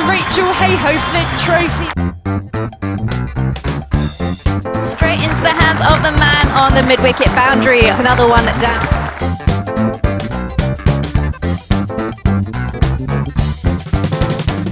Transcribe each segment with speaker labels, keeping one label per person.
Speaker 1: The Rachael Heyhoe Flint Trophy.
Speaker 2: Straight into the hands of the man on the mid-wicket boundary. Another one down.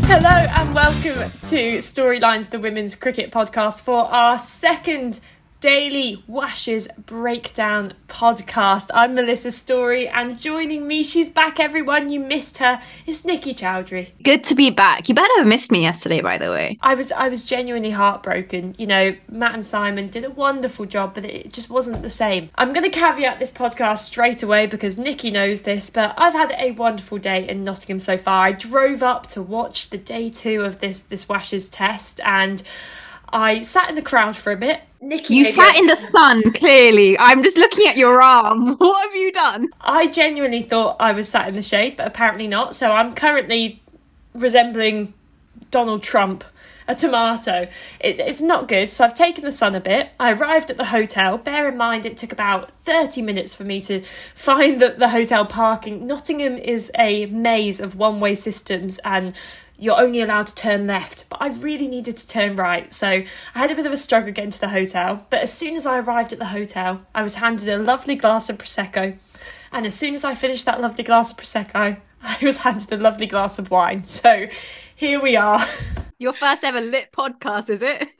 Speaker 1: Hello and welcome to Storylines, the women's cricket podcast for our second daily Washes breakdown podcast. I'm Melissa Story, and joining me, she's back. Everyone, you missed her. It's Nikki Chowdhury.
Speaker 2: Good to be back. You better have missed me yesterday, by the way.
Speaker 1: I was I was genuinely heartbroken. You know, Matt and Simon did a wonderful job, but it just wasn't the same. I'm going to caveat this podcast straight away because Nikki knows this, but I've had a wonderful day in Nottingham so far. I drove up to watch the day two of this this Washes test, and I sat in the crowd for a bit. Nikki,
Speaker 2: You sat in the sun, clearly. I'm just looking at your arm. What have you done?
Speaker 1: I genuinely thought I was sat in the shade, but apparently not. So I'm currently resembling Donald Trump, a tomato. It's, it's not good. So I've taken the sun a bit. I arrived at the hotel. Bear in mind, it took about 30 minutes for me to find the, the hotel parking. Nottingham is a maze of one way systems and you're only allowed to turn left, but I really needed to turn right. So I had a bit of a struggle getting to the hotel. But as soon as I arrived at the hotel, I was handed a lovely glass of Prosecco. And as soon as I finished that lovely glass of Prosecco, I was handed a lovely glass of wine. So here we are.
Speaker 2: Your first ever lit podcast, is it?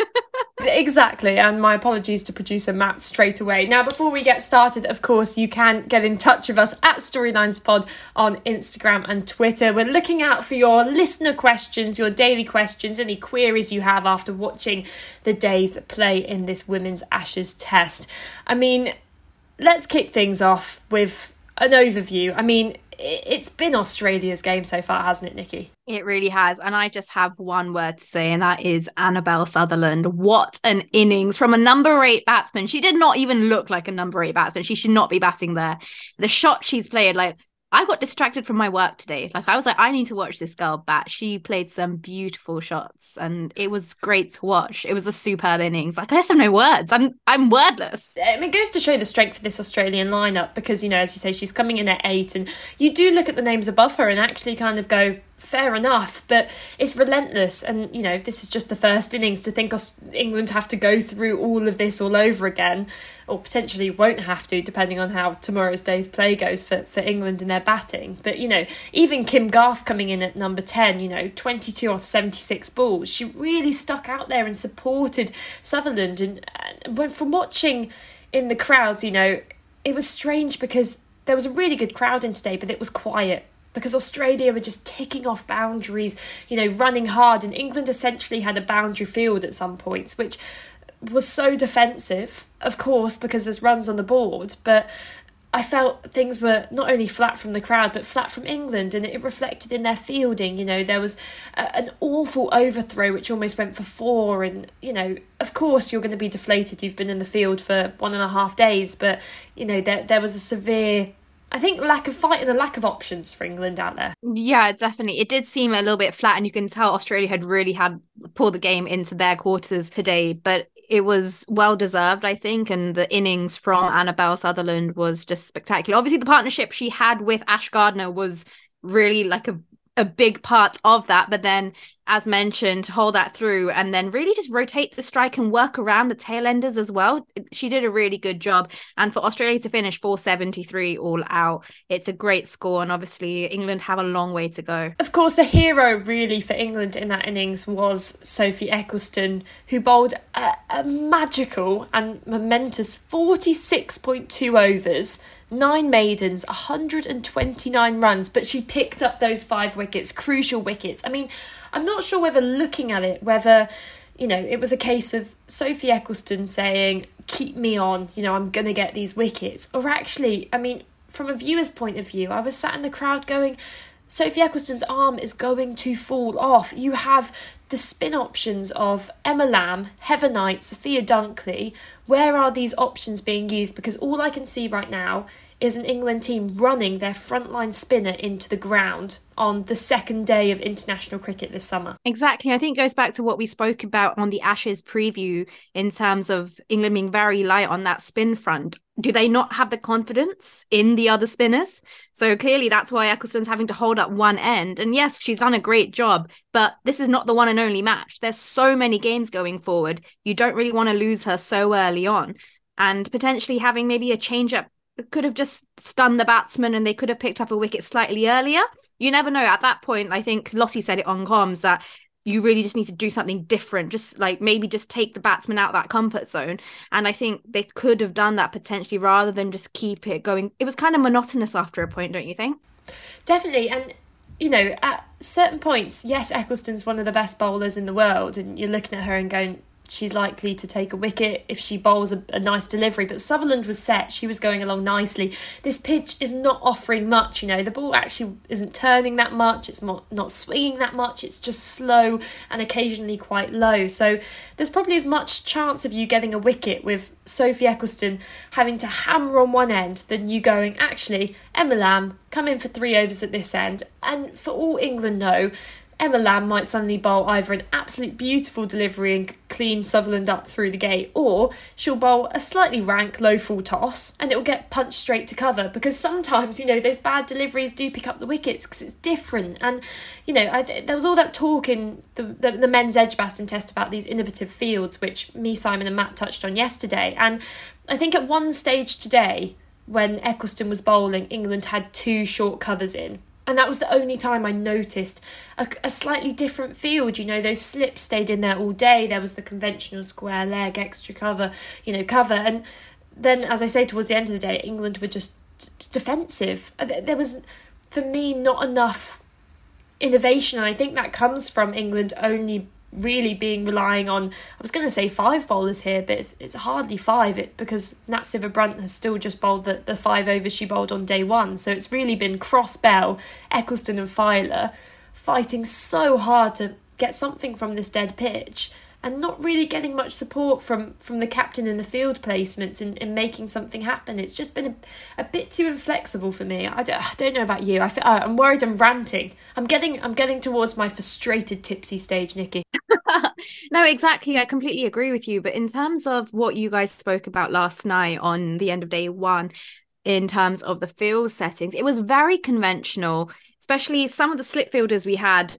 Speaker 1: Exactly, and my apologies to producer Matt straight away. Now, before we get started, of course, you can get in touch with us at StorylinesPod on Instagram and Twitter. We're looking out for your listener questions, your daily questions, any queries you have after watching the day's play in this Women's Ashes test. I mean, let's kick things off with an overview. I mean, it's been Australia's game so far, hasn't it, Nikki?
Speaker 2: It really has. And I just have one word to say, and that is Annabel Sutherland. What an innings from a number eight batsman. She did not even look like a number eight batsman. She should not be batting there. The shot she's played, like, I got distracted from my work today. Like, I was like, I need to watch this girl bat. She played some beautiful shots, and it was great to watch. It was a superb innings. Like, I just have no words. I'm I'm wordless.
Speaker 1: It goes to show the strength of this Australian lineup because, you know, as you say, she's coming in at eight, and you do look at the names above her and actually kind of go, fair enough, but it's relentless. And, you know, this is just the first innings to think England have to go through all of this all over again, or potentially won't have to, depending on how tomorrow's day's play goes for, for England and their batting. But, you know, even Kim Garth coming in at number 10, you know, 22 off 76 balls, she really stuck out there and supported Sutherland. And, and when, from watching in the crowds, you know, it was strange because there was a really good crowd in today, but it was quiet because Australia were just ticking off boundaries, you know, running hard, and England essentially had a boundary field at some points, which was so defensive, of course, because there's runs on the board, but I felt things were not only flat from the crowd, but flat from England, and it reflected in their fielding. You know, there was a, an awful overthrow which almost went for four, and you know, of course, you're going to be deflated. You've been in the field for one and a half days, but you know, there there was a severe, I think, lack of fight and a lack of options for England out there.
Speaker 2: Yeah, definitely. It did seem a little bit flat, and you can tell Australia had really had pulled the game into their quarters today, but it was well deserved, I think. And the innings from Annabel Sutherland was just spectacular. Obviously, the partnership she had with Ash Gardner was really like a a big part of that. But then, as mentioned, hold that through and then really just rotate the strike and work around the tail enders as well. She did a really good job. And for Australia to finish 473 all out, it's a great score. And obviously, England have a long way to go.
Speaker 1: Of course, the hero really for England in that innings was Sophie Ecclestone, who bowled a, a magical and momentous 46.2 overs, nine maidens, 129 runs, but she picked up those five wickets, crucial wickets. I mean, I'm not sure whether looking at it, whether, you know, it was a case of Sophie Ecclestone saying, keep me on, you know, I'm going to get these wickets, or actually, I mean, from a viewer's point of view, I was sat in the crowd going, Sophie Ecclestone's arm is going to fall off. You have the spin options of Emma Lamb, Heather Knight, Sophia Dunkley. Where are these options being used? Because all I can see right now is an England team running their frontline spinner into the ground on the second day of international cricket this summer.
Speaker 2: Exactly. I think goes back to what we spoke about on the Ashes preview in terms of England being very light on that spin front. Do they not have the confidence in the other spinners? So clearly that's why Ecclestone's having to hold up one end. And yes, she's done a great job, but this is not the one and only match. There's so many games going forward. You don't really want to lose her so early on. And potentially having maybe a change up could have just stunned the batsman and they could have picked up a wicket slightly earlier. You never know. At that point, I think Lottie said it on comms that you really just need to do something different. Just like maybe just take the batsman out of that comfort zone. And I think they could have done that potentially rather than just keep it going. It was kind of monotonous after a point, don't you think?
Speaker 1: Definitely. And you know, at certain points, yes, Ecclestone's one of the best bowlers in the world, and you're looking at her and going, she's likely to take a wicket if she bowls a, a, nice delivery. But Sutherland was set, she was going along nicely. This pitch is not offering much, you know, the ball actually isn't turning that much, it's not, not swinging that much, it's just slow and occasionally quite low. So there's probably as much chance of you getting a wicket with Sophie Ecclestone having to hammer on one end than you going, actually, Emma Lamb, come in for three overs at this end. And for all England know, Emma Lamb might suddenly bowl either an absolute beautiful delivery and clean Sutherland up through the gate, or she'll bowl a slightly rank low full toss and it'll get punched straight to cover because sometimes, you know, those bad deliveries do pick up the wickets because it's different. And, you know, I, there was all that talk in the, the, the men's Edgbaston test about these innovative fields, which me, Simon, and Matt touched on yesterday. And I think at one stage today, when Ecclestone was bowling, England had two short covers in and that was the only time I noticed a, a, slightly different field. You know, those slips stayed in there all day. There was the conventional square leg, extra cover, you know, cover. And then, as I say, towards the end of the day, England were just d- defensive. Uh, there was, for me, not enough innovation. And I think that comes from England only really being relying on I was going to say five bowlers here but it's, it's hardly five it because Nat Sciver-Brunt has still just bowled the, the five overs she bowled on day one. So it's really been Cross Bell Ecclestone and Filer fighting so hard to get something from this dead pitch and not really getting much support from from the captain in the field placements in, in making something happen. It's just been a, a bit too inflexible for me. I don't, I don't know about you. I feel, I'm worried I'm ranting. I'm getting I'm getting towards my frustrated tipsy stage, Nikki.
Speaker 2: no, exactly. I completely agree with you. But in terms of what you guys spoke about last night on the end of day one, in terms of the field settings, it was very conventional, especially some of the slip fielders we had.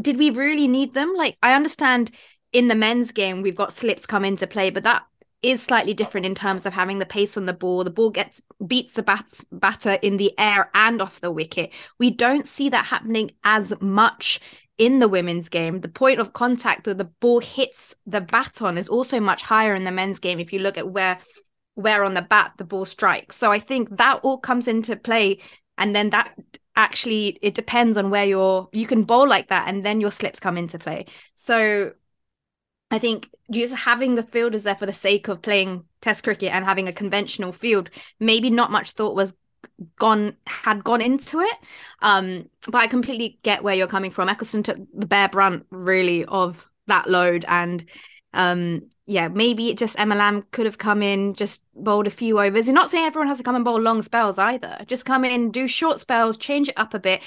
Speaker 2: Did we really need them? Like, I understand in the men's game, we've got slips come into play, but that is slightly different in terms of having the pace on the ball. The ball gets beats the bats, batter in the air and off the wicket. We don't see that happening as much in the women's game. The point of contact that the ball hits the baton is also much higher in the men's game. If you look at where where on the bat the ball strikes, so I think that all comes into play, and then that actually it depends on where you're. You can bowl like that, and then your slips come into play. So I think just having the fielders there for the sake of playing Test cricket and having a conventional field, maybe not much thought was gone had gone into it. Um, but I completely get where you're coming from. Ecclestone took the bare brunt really of that load and um yeah maybe it just Emma Lamb could have come in just bowled a few overs you're not saying everyone has to come and bowl long spells either just come in do short spells change it up a bit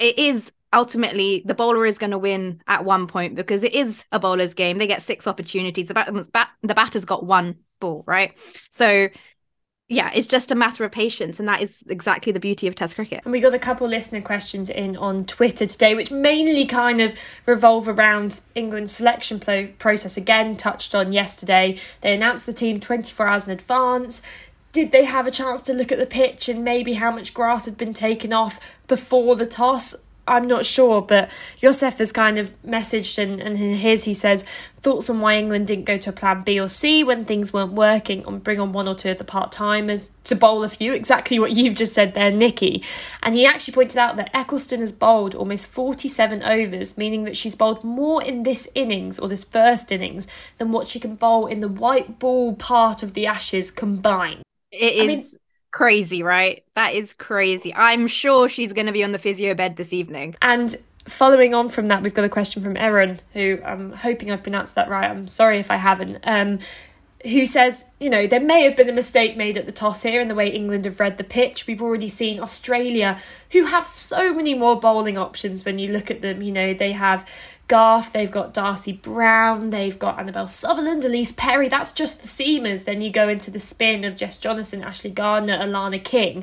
Speaker 2: it is ultimately the bowler is going to win at one point because it is a bowler's game. They get six opportunities. The, bat- the batter's got one ball, right? So yeah, it's just a matter of patience, and that is exactly the beauty of Test cricket.
Speaker 1: And we got a couple listener questions in on Twitter today, which mainly kind of revolve around England's selection pro- process. Again, touched on yesterday. They announced the team 24 hours in advance. Did they have a chance to look at the pitch and maybe how much grass had been taken off before the toss? I'm not sure, but Yosef has kind of messaged and, and his he says thoughts on why England didn't go to a plan B or C when things weren't working and bring on one or two of the part timers to bowl a few, exactly what you've just said there, Nikki. And he actually pointed out that Ecclestone has bowled almost 47 overs, meaning that she's bowled more in this innings or this first innings than what she can bowl in the white ball part of the Ashes combined.
Speaker 2: It is. I mean, crazy, right? That is crazy. I'm sure she's going to be on the physio bed this evening.
Speaker 1: And following on from that, we've got a question from Erin, who I'm hoping I've pronounced that right. I'm sorry if I haven't. Um, who says, you know, there may have been a mistake made at the toss here in the way England have read the pitch. We've already seen Australia, who have so many more bowling options when you look at them. You know, they have Garth, they've got Darcie Brown, they've got Annabel Sutherland, Ellyse Perry. That's just the seamers. Then you go into the spin of Jess Jonassen, Ashley Gardner, Alana King.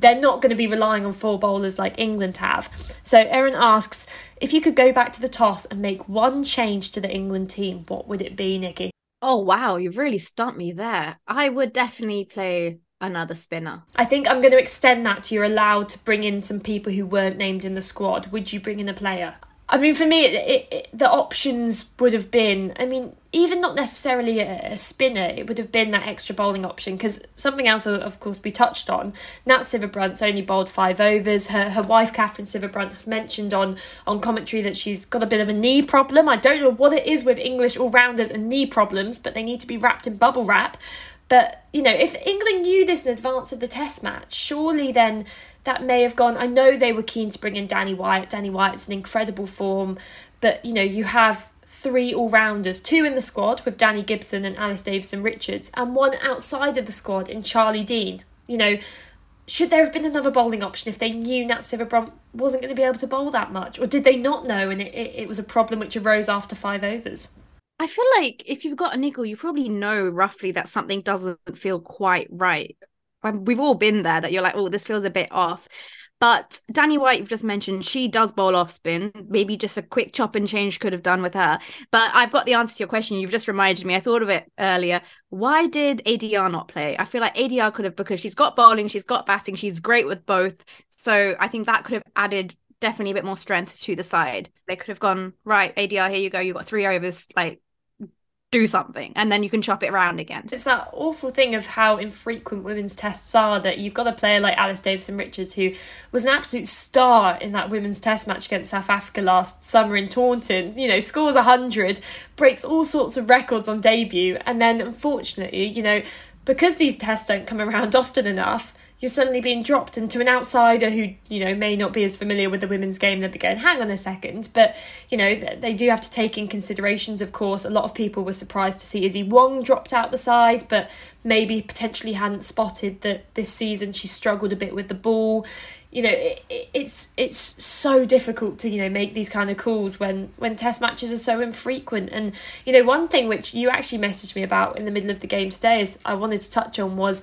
Speaker 1: They're not going to be relying on four bowlers like England have. So Erin asks, if you could go back to the toss and make one change to the England team, what would it be, Nikki?
Speaker 2: Oh wow, you've really stumped me there. I would definitely play another spinner.
Speaker 1: I think I'm going to extend that to you're allowed to bring in some people who weren't named in the squad. Would you bring in a player? I mean, for me, it, it, the options would have been, I mean, even not necessarily a, a spinner, it would have been that extra bowling option. Because something else, will of course, we touched on, Nat Sciver-Brunt's only bowled five overs. Her her wife, Katherine Sciver-Brunt, has mentioned on, on commentary that she's got a bit of a knee problem. I don't know what it is with English all rounders and knee problems, but they need to be wrapped in bubble wrap. But, you know, if England knew this in advance of the test match, surely then that may have gone. I know they were keen to bring in Danni Wyatt. Danni Wyatt's an incredible form, but you know, you have three all rounders, two in the squad with Danny Gibson and Alice Davidson Richards, and one outside of the squad in Charlie Dean. You know, should there have been another bowling option if they knew Nat Sciver-Brunt wasn't going to be able to bowl that much? Or did they not know and it, it, it was a problem which arose after five overs?
Speaker 2: I feel like if you've got a niggle, you probably know roughly that something doesn't feel quite right. We've all been there that you're like, oh, this feels a bit off. But Danni Wyatt, you've just mentioned, she does bowl off spin. Maybe just a quick chop and change could have done with her. But I've got the answer to your question. You've just reminded me. I thought of it earlier. Why did ADR not play? I feel like ADR could have, because she's got bowling, she's got batting, she's great with both. So I think that could have added definitely a bit more strength to the side. They could have gone, right, ADR, here you go. You've got three overs. Like, do something and then you can chop it around again.
Speaker 1: It's that awful thing of how infrequent women's tests are that you've got a player like Alice Davidson Richards who was an absolute star in that women's test match against South Africa last summer in Taunton. You know, scores 100, breaks all sorts of records on debut and then unfortunately, you know, because these tests don't come around often enough, you're suddenly being dropped into an outsider who you know may not be as familiar with the women's game they'll be going hang on a second. But you know they do have to take in considerations of course. A lot of people were surprised to see Issy Wong dropped out the side but maybe potentially hadn't spotted that this season she struggled a bit with the ball. You know it, it's it's so difficult to you know make these kind of calls when when test matches are so infrequent. And you know one thing which you actually messaged me about in the middle of the game today is I wanted to touch on was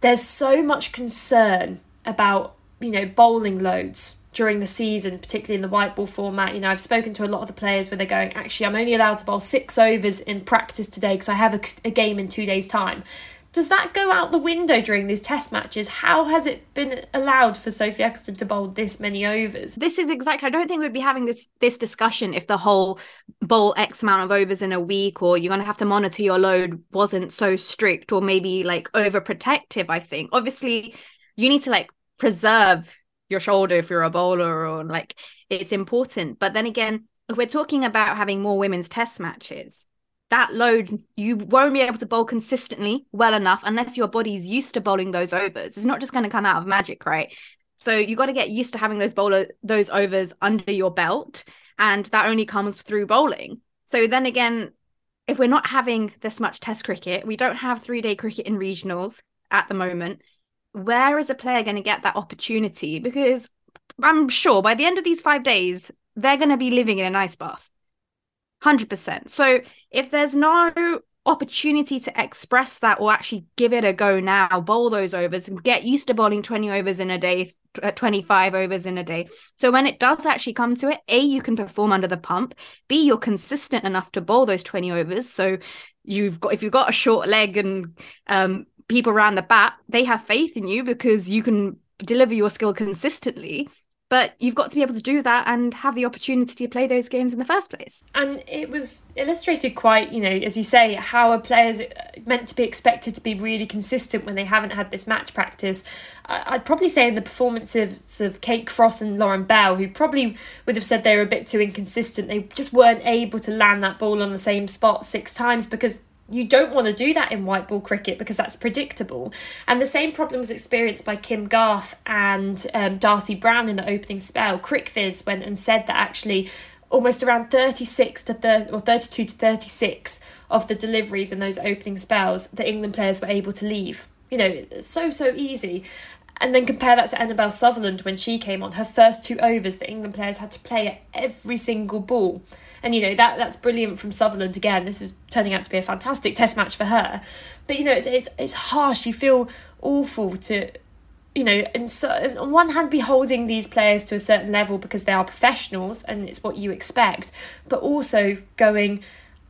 Speaker 1: there's so much concern about you know bowling loads during the season, particularly in the white ball format. You know, I've spoken to a lot of the players where they're going, actually, I'm only allowed to bowl six overs in practice today because I have a, a, game in two days' time. Does that go out the window during these test matches? How has it been allowed for Sophie Ecclestone to bowl this many overs?
Speaker 2: This is exactly. I don't think we'd be having this this discussion if the whole bowl X amount of overs in a week, or you're going to have to monitor your load, wasn't so strict, or maybe like overprotective. I think obviously you need to like preserve your shoulder if you're a bowler, or like it's important. But then again, we're talking about having more women's test matches, that load you won't be able to bowl consistently well enough unless your body's used to bowling those overs. It's not just going to come out of magic, right? So you got to get used to having those bowler those overs under your belt, and that only comes through bowling. So then again, if we're not having this much Test cricket, we don't have three day cricket in regionals at the moment. Where is a player going to get that opportunity? Because I'm sure by the end of these five days, they're going to be living in an ice bath. 100%. So if there's no opportunity to express that or actually give it a go now, bowl those overs and get used to bowling 20 overs in a day, uh, 25 overs in a day. So when it does actually come to it, A, you can perform under the pump, B, you're consistent enough to bowl those 20 overs. So you've got, if you've got a short leg and um, people around the bat, they have faith in you because you can deliver your skill consistently but you've got to be able to do that and have the opportunity to play those games in the first place.
Speaker 1: And it was illustrated quite, you know, as you say, how a player's uh, meant to be expected to be really consistent when they haven't had this match practice. I'd probably say in the performances of Kate Cross and Lauren Bell, who probably would have said they were a bit too inconsistent. They just weren't able to land that ball on the same spot six times because you don't want to do that in white ball cricket because that's predictable. And the same problem was experienced by Kim Garth and um, Darcie Brown in the opening spell. CricViz went and said that actually almost around 36 to 30 or 32 to 36 of the deliveries in those opening spells the England players were able to leave. You know, so so easy. And then compare that to Annabel Sutherland when she came on. Her first two overs, the England players had to play at every single ball. And you know that that's brilliant from Sutherland again. This is turning out to be a fantastic Test match for her. But you know it's it's it's harsh. You feel awful to, you know, and so on one hand be holding these players to a certain level because they are professionals and it's what you expect, but also going,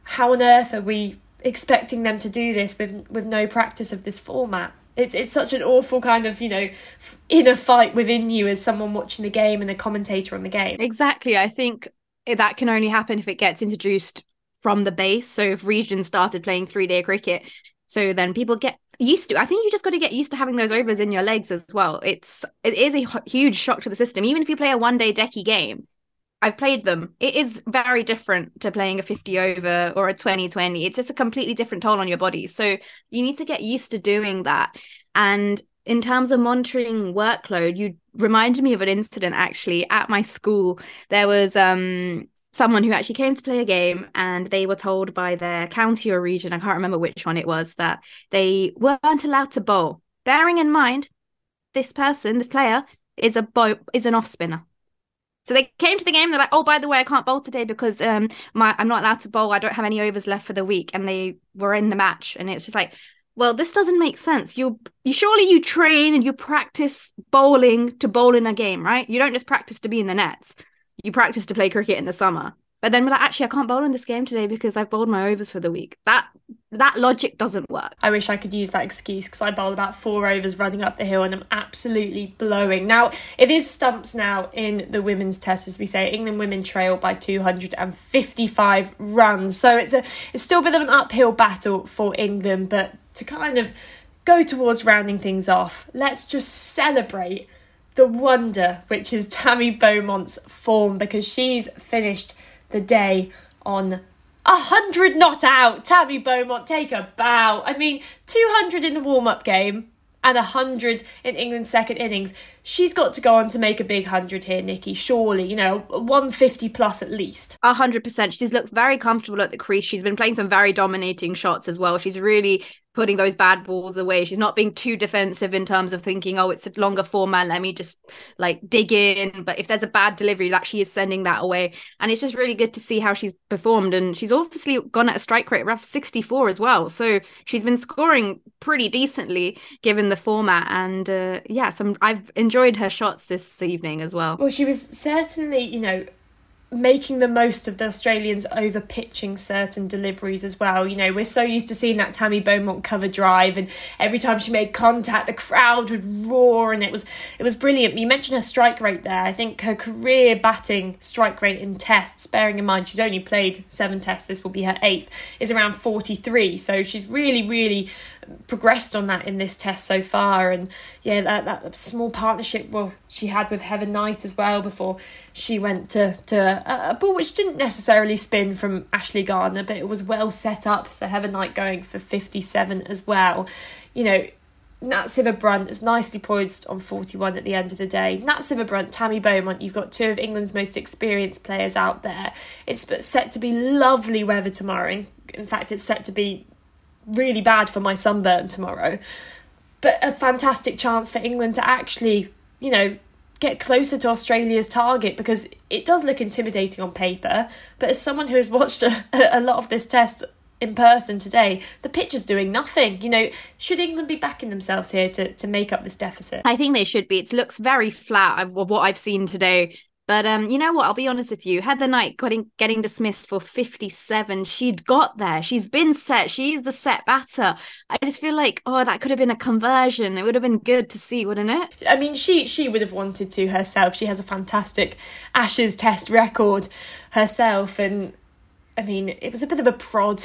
Speaker 1: how on earth are we expecting them to do this with with no practice of this format? It's it's such an awful kind of you know inner fight within you as someone watching the game and a commentator on the game.
Speaker 2: Exactly. I think that can only happen if it gets introduced from the base. So if regions started playing three day cricket, so then people get used to. I think you just got to get used to having those overs in your legs as well. It's it is a huge shock to the system. Even if you play a one day decky game, I've played them. It is very different to playing a 50 over or a 20 20. It's just a completely different toll on your body. So you need to get used to doing that. And in terms of monitoring workload, you reminded me of an incident actually at my school. There was um someone who actually came to play a game and they were told by their county or region, I can't remember which one it was, that they weren't allowed to bowl. Bearing in mind, this person, this player, is a bow is an off spinner. So they came to the game. They're like, "Oh, by the way, I can't bowl today because um, my I'm not allowed to bowl. I don't have any overs left for the week." And they were in the match, and it's just like, well, this doesn't make sense. You you surely you train and you practice bowling to bowl in a game, right? You don't just practice to be in the nets. You practice to play cricket in the summer. But then we're like, actually, I can't bowl in this game today because I've bowled my overs for the week. That that logic doesn't work.
Speaker 1: I wish I could use that excuse because I bowl about four overs running up the hill and I'm absolutely blowing. Now, it is stumps now in the women's test, as we say. England women trail by 255 runs. So it's a it's still a bit of an uphill battle for England, but to kind of go towards rounding things off, let's just celebrate the wonder which is Tammy Beaumont's form because she's finished the day on a hundred not out. Tammy Beaumont, take a bow. I mean, 200 in the warm up game and 100 in England's second innings. She's got to go on to make a big 100 here, Nikki, surely, you know, 150 plus at least.
Speaker 2: 100%. She's looked very comfortable at the crease. She's been playing some very dominating shots as well. She's really putting those bad balls away. She's not being too defensive in terms of thinking, oh, it's a longer format. Let me just like dig in. But if there's a bad delivery, like she is sending that away. And it's just really good to see how she's performed. And she's obviously gone at a strike rate of 64 as well. So she's been scoring pretty decently given the format. And uh, yeah, some I've enjoyed her shots this evening as well.
Speaker 1: Well, she was certainly, you know, making the most of the Australians over pitching certain deliveries as well. You know, we're so used to seeing that Tammy Beaumont cover drive and every time she made contact the crowd would roar and it was it was brilliant. You mentioned her strike rate there. I think her career batting strike rate in tests, bearing in mind she's only played 7 tests, this will be her 8th, is around 43. So she's really really progressed on that in this test so far and yeah that, that small partnership well she had with Heather Knight as well before she went to to a, a ball which didn't necessarily spin from Ashley Gardner but it was well set up so Heather Knight going for 57 as well you know Nat Sciver-Brunt is nicely poised on 41 at the end of the day. Nat Sciver-Brunt, Tammy Beaumont, you've got two of England's most experienced players out there. It's set to be lovely weather tomorrow. In fact, it's set to be really bad for my sunburn tomorrow. But a fantastic chance for England to actually, you know, get closer to Australia's target because it does look intimidating on paper. But as someone who has watched a, a lot of this test in person today, the pitch is doing nothing. You know, should England be backing themselves here to, to make up this deficit?
Speaker 2: I think they should be. It looks very flat what I've seen today. But um, you know what? I'll be honest with you. Heather Knight getting getting dismissed for 57. She'd got there. She's been set. She's the set batter. I just feel like, oh, that could have been a conversion. It would have been good to see, wouldn't it?
Speaker 1: I mean, she she would have wanted to herself. She has a fantastic Ashes Test record herself, and I mean, it was a bit of a prod.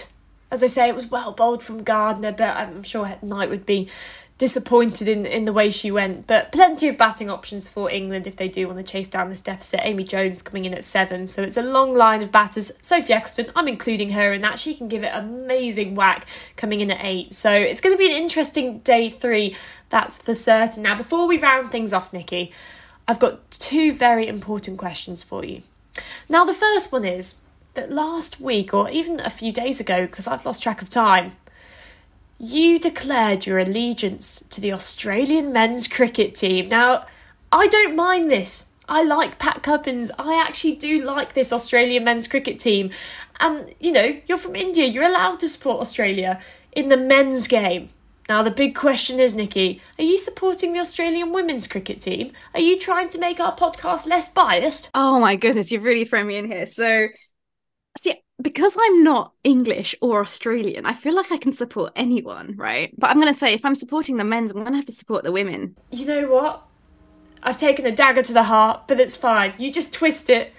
Speaker 1: As I say, it was well bowled from Gardner, but I'm sure Knight would be disappointed in, in the way she went. But plenty of batting options for England if they do want to chase down this deficit. Amy Jones coming in at seven, so it's a long line of batters. Sophie Ecclestone, I'm including her in that. She can give it amazing whack coming in at eight. So it's going to be an interesting day three, that's for certain. Now, before we round things off, Nikki, I've got two very important questions for you. Now, the first one is that last week, or even a few days ago, because I've lost track of time, you declared your allegiance to the Australian men's cricket team. Now, I don't mind this. I like Pat Cummins. I actually do like this Australian men's cricket team. And, you know, you're from India. You're allowed to support Australia in the men's game. Now, the big question is, Nikki, are you supporting the Australian women's cricket team? Are you trying to make our podcast less biased?
Speaker 2: Oh my goodness, you've really thrown me in here. So, see, because I'm not English or Australian, I feel like I can support anyone, right? But I'm going to say if I'm supporting the men's, I'm going to have to support the women.
Speaker 1: You know what? I've taken a dagger to the heart, but it's fine. You just twist it.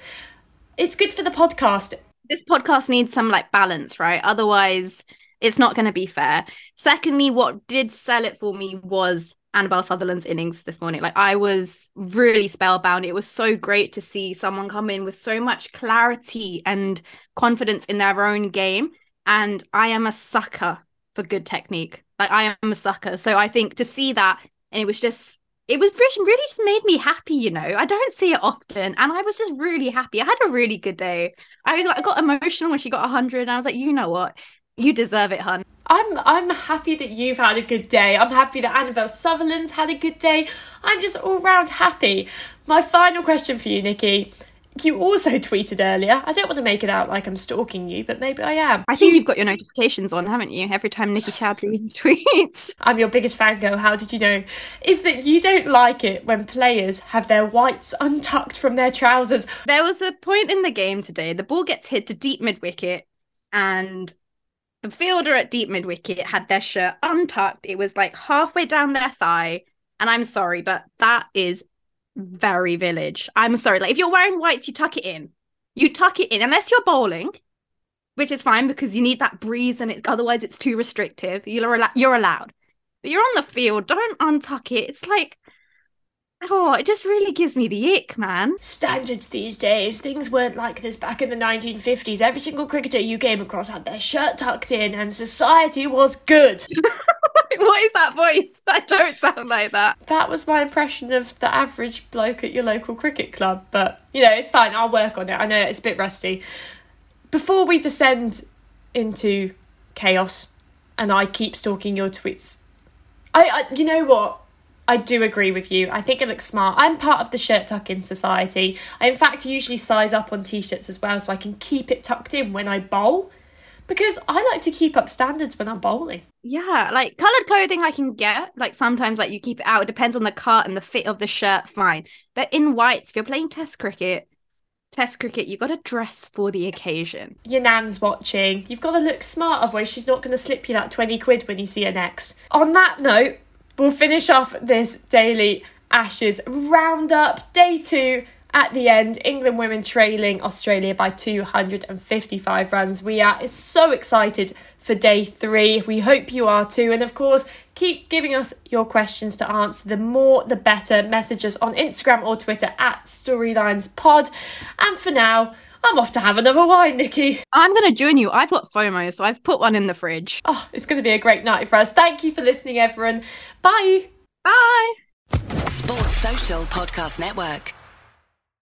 Speaker 1: It's good for the podcast.
Speaker 2: This podcast needs some like balance, right? Otherwise, it's not going to be fair. Secondly, what did sell it for me was Annabel Sutherland's innings this morning. Like I was really spellbound. It was so great to see someone come in with so much clarity and confidence in their own game. And I am a sucker for good technique. Like I am a sucker. So I think to see that and it was just it was really just made me happy, you know. I don't see it often, and I was just really happy. I had a really good day. I, was I got emotional when she got hundred, and I was like, you know what, you deserve it, hun.
Speaker 1: I'm I'm happy that you've had a good day. I'm happy that Annabel Sutherland's had a good day. I'm just all round happy. My final question for you, Nikki. You also tweeted earlier. I don't want to make it out like I'm stalking you, but maybe I am.
Speaker 2: I think you... have got your notifications on, haven't you? Every time Nikki Chowdhury tweets.
Speaker 1: I'm your biggest fan girl, how did you know? Is that you don't like it when players have their whites untucked from their trousers.
Speaker 2: There was a point in the game today, the ball gets hit to deep mid wicket, and the fielder at deep mid wicket had their shirt untucked. It was like halfway down their thigh. And I'm sorry, but that is very village. I'm sorry. Like if you're wearing whites, you tuck it in. You tuck it in, unless you're bowling, which is fine because you need that breeze and it's otherwise it's too restrictive. You're al- you're allowed. But you're on the field, don't untuck it. It's like Oh, it just really gives me the ick, man.
Speaker 1: Standards these days. Things weren't like this back in the 1950s. Every single cricketer you came across had their shirt tucked in, and society was good.
Speaker 2: what is that voice? I don't sound like that.
Speaker 1: That was my impression of the average bloke at your local cricket club, but you know, it's fine. I'll work on it. I know it's a bit rusty. Before we descend into chaos, and I keep stalking your tweets, I, I you know what? I do agree with you. I think it looks smart. I'm part of the shirt tuck in society. I, in fact, usually size up on t shirts as well so I can keep it tucked in when I bowl because I like to keep up standards when I'm bowling.
Speaker 2: Yeah, like colored clothing I can get. Like sometimes like you keep it out. It depends on the cut and the fit of the shirt, fine. But in whites, if you're playing test cricket, test cricket, you've got to dress for the occasion.
Speaker 1: Your nan's watching. You've got to look smart, otherwise she's not going to slip you that 20 quid when you see her next. On that note, We'll finish off this daily Ashes roundup, day two. At the end, England women trailing Australia by 255 runs. We are so excited for day three. We hope you are too. And of course, keep giving us your questions to answer. The more, the better. Message us on Instagram or Twitter at StorylinesPod. And for now, I'm off to have another wine, Nikki.
Speaker 2: I'm going to join you. I've got FOMO, so I've put one in the fridge.
Speaker 1: Oh, it's going to be a great night for us. Thank you for listening, everyone. Bye.
Speaker 2: Bye.
Speaker 3: Sports Social Podcast Network.